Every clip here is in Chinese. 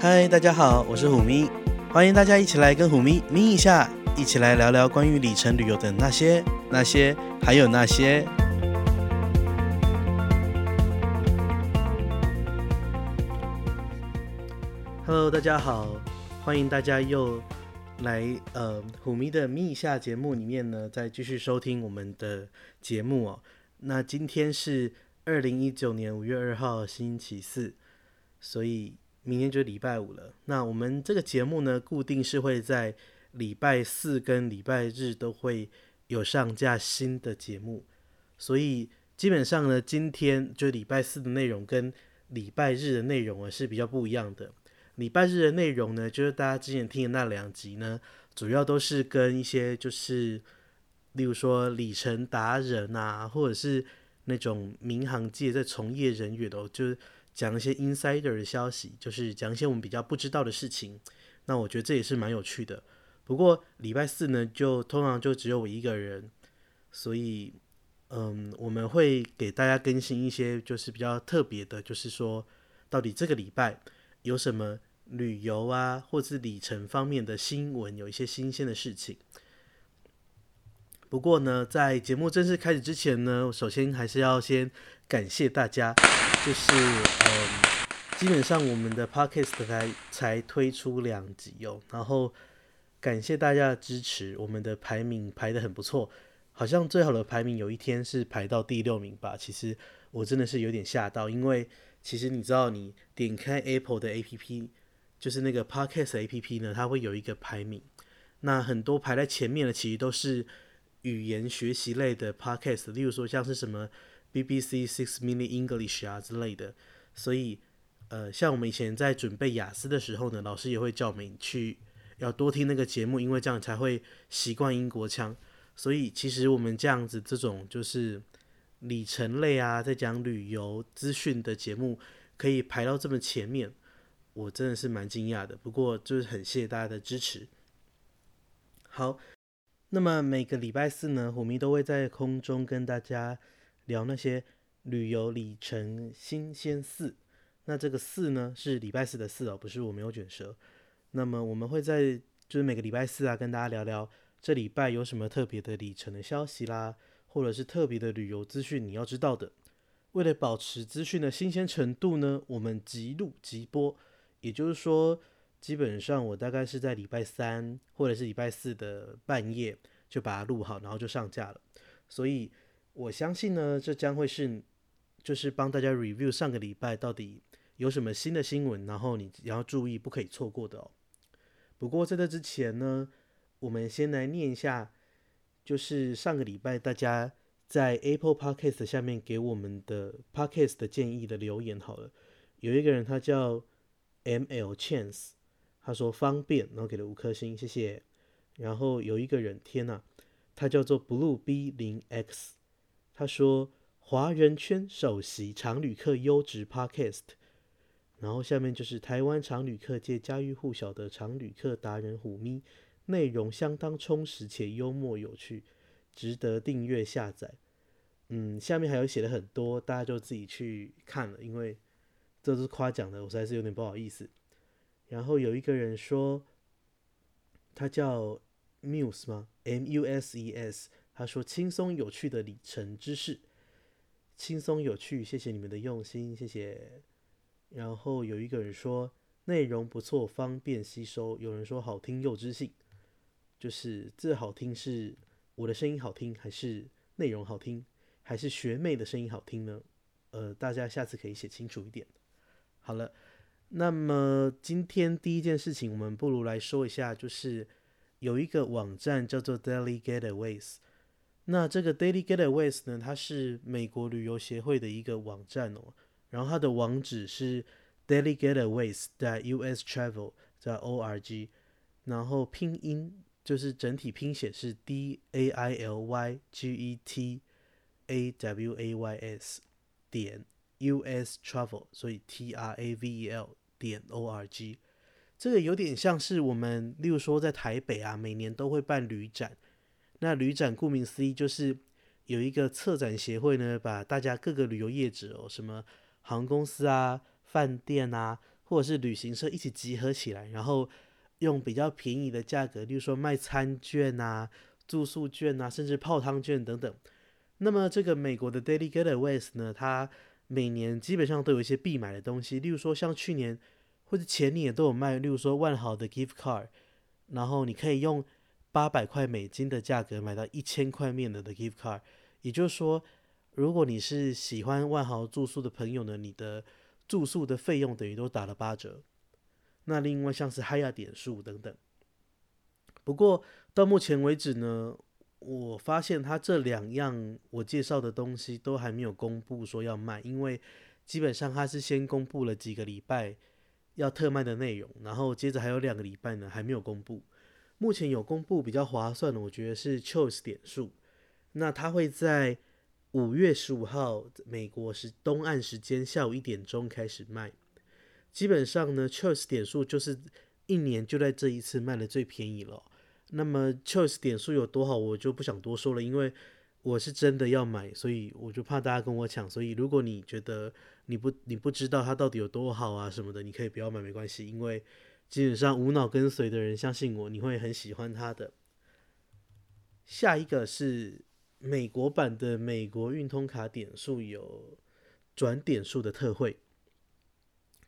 嗨，大家好，我是虎咪，欢迎大家一起来跟虎咪咪一下，一起来聊聊关于里程旅游的那些、那些，还有那些。Hello，大家好，欢迎大家又来呃虎咪的咪一下节目里面呢，再继续收听我们的节目哦。那今天是二零一九年五月二号星期四，所以。明天就礼拜五了。那我们这个节目呢，固定是会在礼拜四跟礼拜日都会有上架新的节目，所以基本上呢，今天就礼拜四的内容跟礼拜日的内容啊是比较不一样的。礼拜日的内容呢，就是大家之前听的那两集呢，主要都是跟一些就是，例如说里程达人啊，或者是那种民航界在从业人员的，就是。讲一些 insider 的消息，就是讲一些我们比较不知道的事情。那我觉得这也是蛮有趣的。不过礼拜四呢，就通常就只有我一个人，所以嗯，我们会给大家更新一些就是比较特别的，就是说到底这个礼拜有什么旅游啊，或是里程方面的新闻，有一些新鲜的事情。不过呢，在节目正式开始之前呢，首先还是要先感谢大家。就是嗯，基本上我们的 podcast 才才推出两集哦，然后感谢大家的支持，我们的排名排得很不错，好像最好的排名有一天是排到第六名吧。其实我真的是有点吓到，因为其实你知道，你点开 Apple 的 APP，就是那个 podcast APP 呢，它会有一个排名，那很多排在前面的其实都是语言学习类的 podcast，例如说像是什么。BBC Six Minute English 啊之类的，所以呃，像我们以前在准备雅思的时候呢，老师也会叫我们去要多听那个节目，因为这样才会习惯英国腔。所以其实我们这样子这种就是里程类啊，在讲旅游资讯的节目，可以排到这么前面，我真的是蛮惊讶的。不过就是很谢谢大家的支持。好，那么每个礼拜四呢，虎咪都会在空中跟大家。聊那些旅游里程新鲜事，那这个四呢是礼拜四的四哦，不是我没有卷舌。那么我们会在就是每个礼拜四啊，跟大家聊聊这礼拜有什么特别的里程的消息啦，或者是特别的旅游资讯你要知道的。为了保持资讯的新鲜程度呢，我们即录即播，也就是说，基本上我大概是在礼拜三或者是礼拜四的半夜就把它录好，然后就上架了，所以。我相信呢，这将会是就是帮大家 review 上个礼拜到底有什么新的新闻，然后你要注意不可以错过的哦。不过在这之前呢，我们先来念一下，就是上个礼拜大家在 Apple Podcast 下面给我们的 Podcast 的建议的留言好了。有一个人他叫 ML Chance，他说方便，然后给了五颗星，谢谢。然后有一个人，天呐，他叫做 Blue B 零 X。他说：“华人圈首席常旅客优质 Podcast，然后下面就是台湾常旅客界家喻户晓的常旅客达人虎咪，内容相当充实且幽默有趣，值得订阅下载。”嗯，下面还有写的很多，大家就自己去看了，因为这是夸奖的，我实在是有点不好意思。然后有一个人说，他叫 Muse 吗？M U S E S。他说：“轻松有趣的里程知识，轻松有趣，谢谢你们的用心，谢谢。”然后有一个人说：“内容不错，方便吸收。”有人说：“好听又知性。”就是这好听是我的声音好听，还是内容好听，还是学妹的声音好听呢？呃，大家下次可以写清楚一点。好了，那么今天第一件事情，我们不如来说一下，就是有一个网站叫做 Daily Getaways。那这个 Daily Getaways 呢，它是美国旅游协会的一个网站哦，然后它的网址是 Daily Getaways 在 US Travel 在 org，然后拼音就是整体拼写是 D A I L Y G E T A W A Y S 点 US Travel，所以 T R A V E L 点 org，这个有点像是我们，例如说在台北啊，每年都会办旅展。那旅展顾名思义就是有一个策展协会呢，把大家各个旅游业者哦，什么航空公司啊、饭店啊，或者是旅行社一起集合起来，然后用比较便宜的价格，例如说卖餐券啊、住宿券啊，甚至泡汤券等等。那么这个美国的 Daily Getaways 呢，它每年基本上都有一些必买的东西，例如说像去年或者前年也都有卖，例如说万豪的 Gift Card，然后你可以用八百块美金的价格买到一千块面额的 Gift Card，也就是说，如果你是喜欢万豪住宿的朋友呢，你的住宿的费用等于都打了八折，那另外像是 haya 点数等等。不过到目前为止呢，我发现他这两样我介绍的东西都还没有公布说要卖，因为基本上他是先公布了几个礼拜要特卖的内容，然后接着还有两个礼拜呢还没有公布。目前有公布比较划算的，我觉得是 Choice 点数，那他会在。五月十五号，美国是东岸时间下午一点钟开始卖。基本上呢，Choice 点数就是一年就在这一次卖的最便宜了。那么 Choice 点数有多好，我就不想多说了，因为我是真的要买，所以我就怕大家跟我抢。所以如果你觉得你不你不知道它到底有多好啊什么的，你可以不要买，没关系，因为基本上无脑跟随的人，相信我，你会很喜欢它的。下一个是。美国版的美国运通卡点数有转点数的特惠，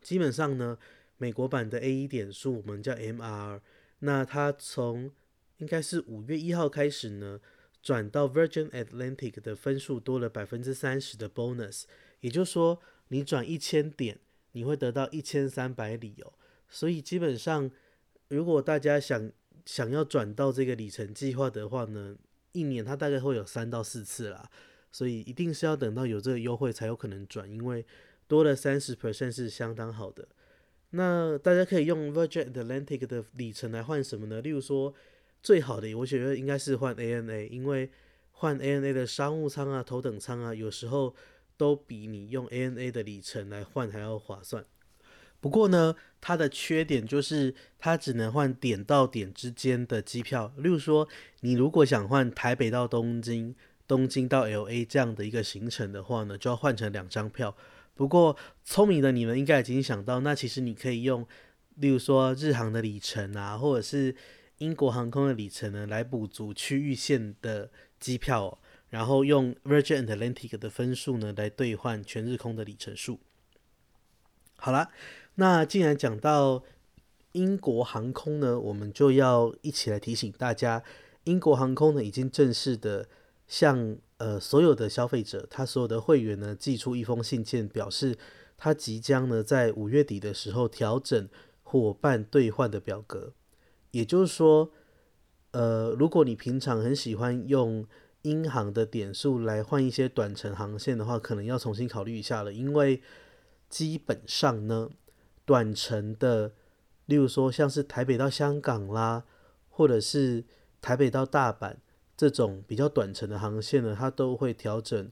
基本上呢，美国版的 A 一点数我们叫 MR，那它从应该是五月一号开始呢，转到 Virgin Atlantic 的分数多了百分之三十的 bonus，也就是说你转一千点，你会得到一千三百里哦，所以基本上如果大家想想要转到这个里程计划的话呢。一年它大概会有三到四次啦，所以一定是要等到有这个优惠才有可能转，因为多了三十 percent 是相当好的。那大家可以用 Virgin Atlantic 的里程来换什么呢？例如说，最好的我觉得应该是换 ANA，因为换 ANA 的商务舱啊、头等舱啊，有时候都比你用 ANA 的里程来换还要划算。不过呢，它的缺点就是它只能换点到点之间的机票。例如说，你如果想换台北到东京、东京到 LA 这样的一个行程的话呢，就要换成两张票。不过聪明的你们应该已经想到，那其实你可以用，例如说日航的里程啊，或者是英国航空的里程呢，来补足区域线的机票，然后用 Virgin Atlantic 的分数呢来兑换全日空的里程数。好啦。那既然讲到英国航空呢，我们就要一起来提醒大家，英国航空呢已经正式的向呃所有的消费者，他所有的会员呢寄出一封信件，表示他即将呢在五月底的时候调整伙伴兑换的表格。也就是说，呃，如果你平常很喜欢用英航的点数来换一些短程航线的话，可能要重新考虑一下了，因为基本上呢。短程的，例如说像是台北到香港啦，或者是台北到大阪这种比较短程的航线呢，它都会调整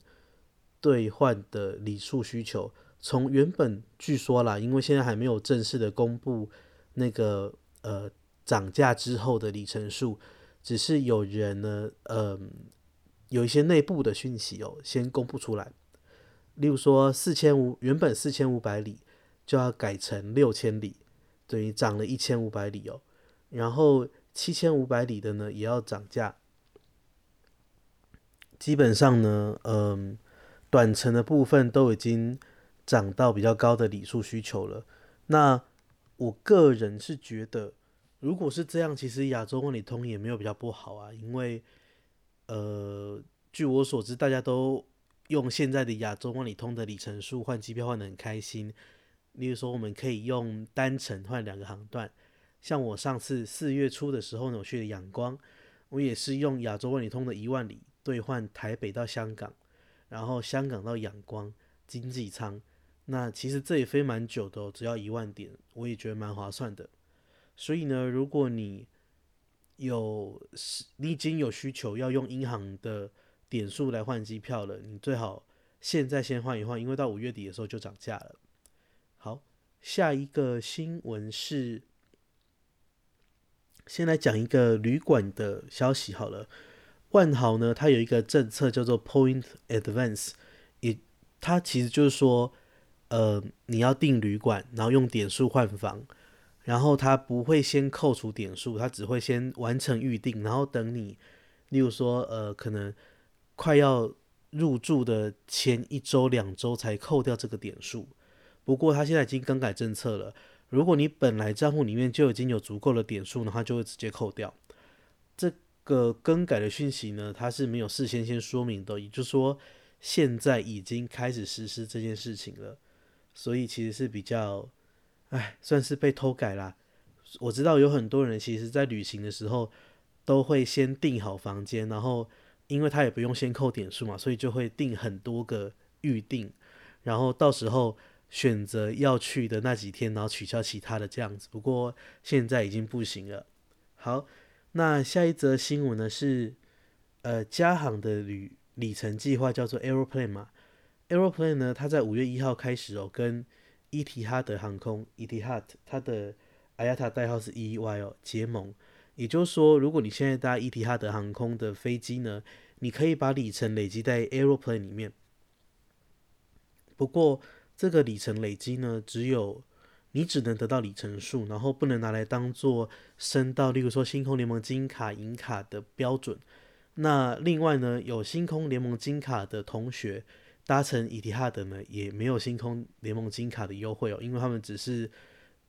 兑换的里数需求。从原本据说啦，因为现在还没有正式的公布那个呃涨价之后的里程数，只是有人呢，嗯、有一些内部的讯息哦，先公布出来。例如说四千五，原本四千五百里。就要改成六千里，等于涨了一千五百里哦。然后七千五百里的呢，也要涨价。基本上呢，嗯，短程的部分都已经涨到比较高的里数需求了。那我个人是觉得，如果是这样，其实亚洲万里通也没有比较不好啊。因为，呃，据我所知，大家都用现在的亚洲万里通的里程数换机票换得很开心。例如说，我们可以用单程换两个航段，像我上次四月初的时候呢，我去了仰光，我也是用亚洲万里通的一万里兑换台北到香港，然后香港到仰光经济舱，那其实这也飞蛮久的哦，只要一万点，我也觉得蛮划算的。所以呢，如果你有你已经有需求要用银行的点数来换机票了，你最好现在先换一换，因为到五月底的时候就涨价了。好，下一个新闻是，先来讲一个旅馆的消息好了。万豪呢，它有一个政策叫做 Point Advance，也它其实就是说，呃，你要订旅馆，然后用点数换房，然后他不会先扣除点数，他只会先完成预订，然后等你，例如说，呃，可能快要入住的前一周、两周才扣掉这个点数。不过他现在已经更改政策了，如果你本来账户里面就已经有足够的点数，那他就会直接扣掉。这个更改的讯息呢，他是没有事先先说明的，也就是说，现在已经开始实施这件事情了。所以其实是比较，哎，算是被偷改啦。我知道有很多人其实，在旅行的时候都会先订好房间，然后因为他也不用先扣点数嘛，所以就会订很多个预订，然后到时候选择要去的那几天，然后取消其他的这样子。不过现在已经不行了。好，那下一则新闻呢是，呃，加航的旅里程计划叫做 Aeroplane 嘛。Aeroplane 呢，它在五月一号开始哦，跟伊提哈德航空 （Etihad） 它的 IATA 代号是 EY 哦结盟。也就是说，如果你现在搭伊提哈德航空的飞机呢，你可以把里程累积在 Aeroplane 里面。不过，这个里程累积呢，只有你只能得到里程数，然后不能拿来当做升到，例如说星空联盟金卡、银卡的标准。那另外呢，有星空联盟金卡的同学。搭乘伊提哈德呢，也没有星空联盟金卡的优惠哦，因为他们只是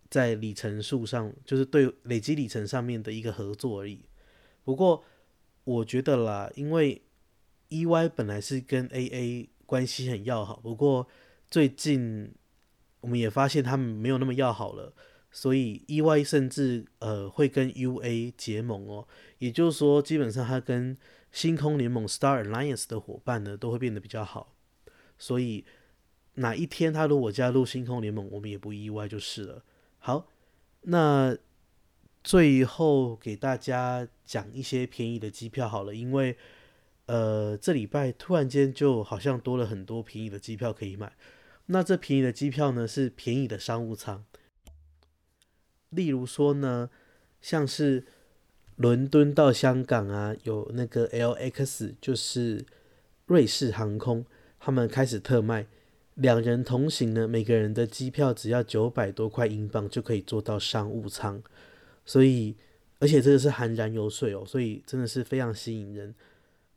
在里程数上，就是对累积里程上面的一个合作而已。不过我觉得啦，因为 EY 本来是跟 AA 关系很要好，不过最近我们也发现他们没有那么要好了，所以 EY 甚至呃会跟 UA 结盟哦，也就是说，基本上他跟星空联盟 Star Alliance 的伙伴呢，都会变得比较好。所以哪一天他如果加入星空联盟，我们也不意外就是了。好，那最后给大家讲一些便宜的机票好了，因为呃这礼拜突然间就好像多了很多便宜的机票可以买。那这便宜的机票呢，是便宜的商务舱，例如说呢，像是伦敦到香港啊，有那个 LX，就是瑞士航空。他们开始特卖，两人同行呢，每个人的机票只要九百多块英镑就可以坐到商务舱，所以而且这个是含燃油税哦，所以真的是非常吸引人。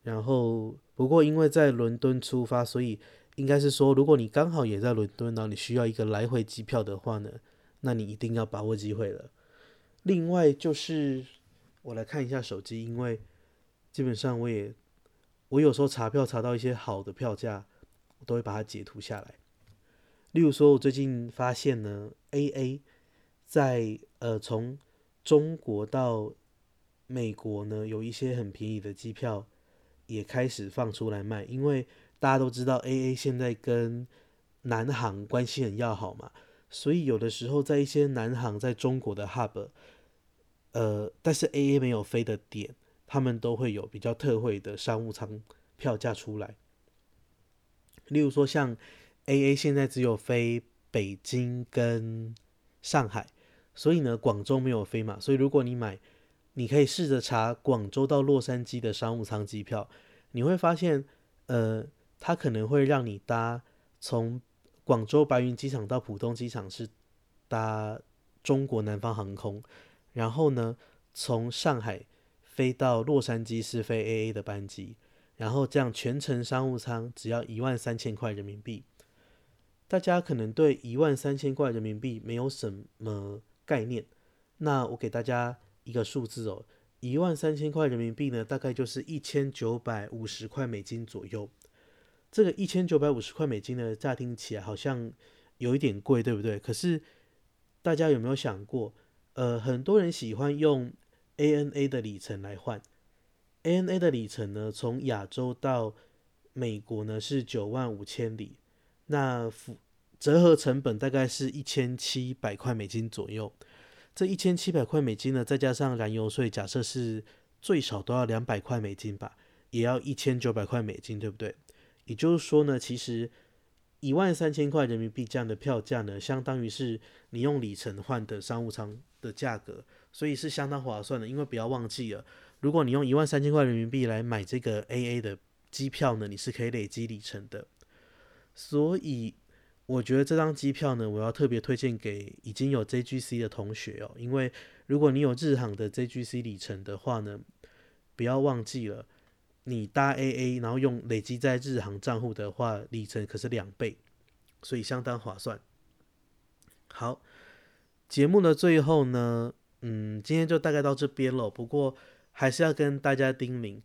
然后不过因为在伦敦出发，所以应该是说，如果你刚好也在伦敦，然后你需要一个来回机票的话呢，那你一定要把握机会了。另外就是我来看一下手机，因为基本上我也我有时候查票查到一些好的票价。我都会把它截图下来。例如说，我最近发现呢，AA 在呃从中国到美国呢，有一些很便宜的机票也开始放出来卖。因为大家都知道 AA 现在跟南航关系很要好嘛，所以有的时候在一些南航在中国的 hub，呃，但是 AA 没有飞的点，他们都会有比较特惠的商务舱票价出来。例如说，像 AA 现在只有飞北京跟上海，所以呢，广州没有飞嘛。所以如果你买，你可以试着查广州到洛杉矶的商务舱机票，你会发现，呃，它可能会让你搭从广州白云机场到浦东机场是搭中国南方航空，然后呢，从上海飞到洛杉矶是飞 AA 的班机。然后这样全程商务舱只要一万三千块人民币，大家可能对一万三千块人民币没有什么概念。那我给大家一个数字哦，一万三千块人民币呢，大概就是一千九百五十块美金左右。这个一千九百五十块美金呢，乍听起来好像有一点贵，对不对？可是大家有没有想过，呃，很多人喜欢用 ANA 的里程来换。ANA 的里程呢，从亚洲到美国呢是九万五千里，那折合成本大概是一千七百块美金左右。这一千七百块美金呢，再加上燃油税，假设是最少都要两百块美金吧，也要一千九百块美金，对不对？也就是说呢，其实一万三千块人民币这样的票价呢，相当于是你用里程换的商务舱的价格，所以是相当划算的。因为不要忘记了。如果你用一万三千块人民币来买这个 AA 的机票呢，你是可以累积里程的。所以，我觉得这张机票呢，我要特别推荐给已经有 JGC 的同学哦，因为如果你有日航的 JGC 里程的话呢，不要忘记了，你搭 AA 然后用累积在日航账户的话，里程可是两倍，所以相当划算。好，节目的最后呢，嗯，今天就大概到这边了。不过还是要跟大家叮咛，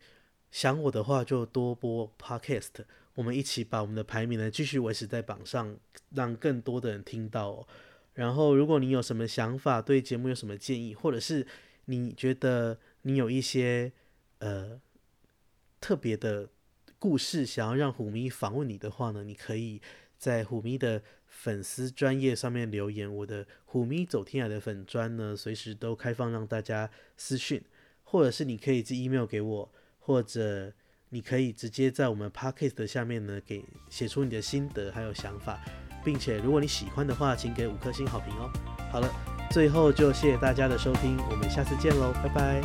想我的话就多播 Podcast。我们一起把我们的排名呢继续维持在榜上，让更多的人听到哦。然后，如果你有什么想法，对节目有什么建议，或者是你觉得你有一些呃特别的故事想要让虎咪访问你的话呢，你可以在虎咪的粉丝专页上面留言。我的虎咪走天涯的粉专呢，随时都开放让大家私讯，或者是你可以寄 email 给我，或者。你可以直接在我们 podcast 的下面呢，给写出你的心得还有想法，并且如果你喜欢的话，请给五颗星好评哦。好了，最后就谢谢大家的收听，我们下次见喽，拜拜。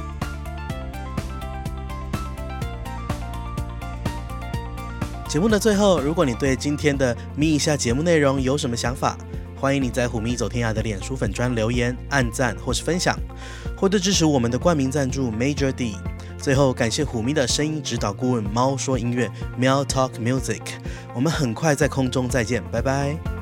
节目的最后，如果你对今天的咪一下节目内容有什么想法，欢迎你在虎迷走天涯的脸书粉砖留言、按赞或是分享，获得支持我们的冠名赞助 Major D。最后，感谢虎迷的声音指导顾问猫说音乐，Meow Talk Music。我们很快在空中再见，拜拜。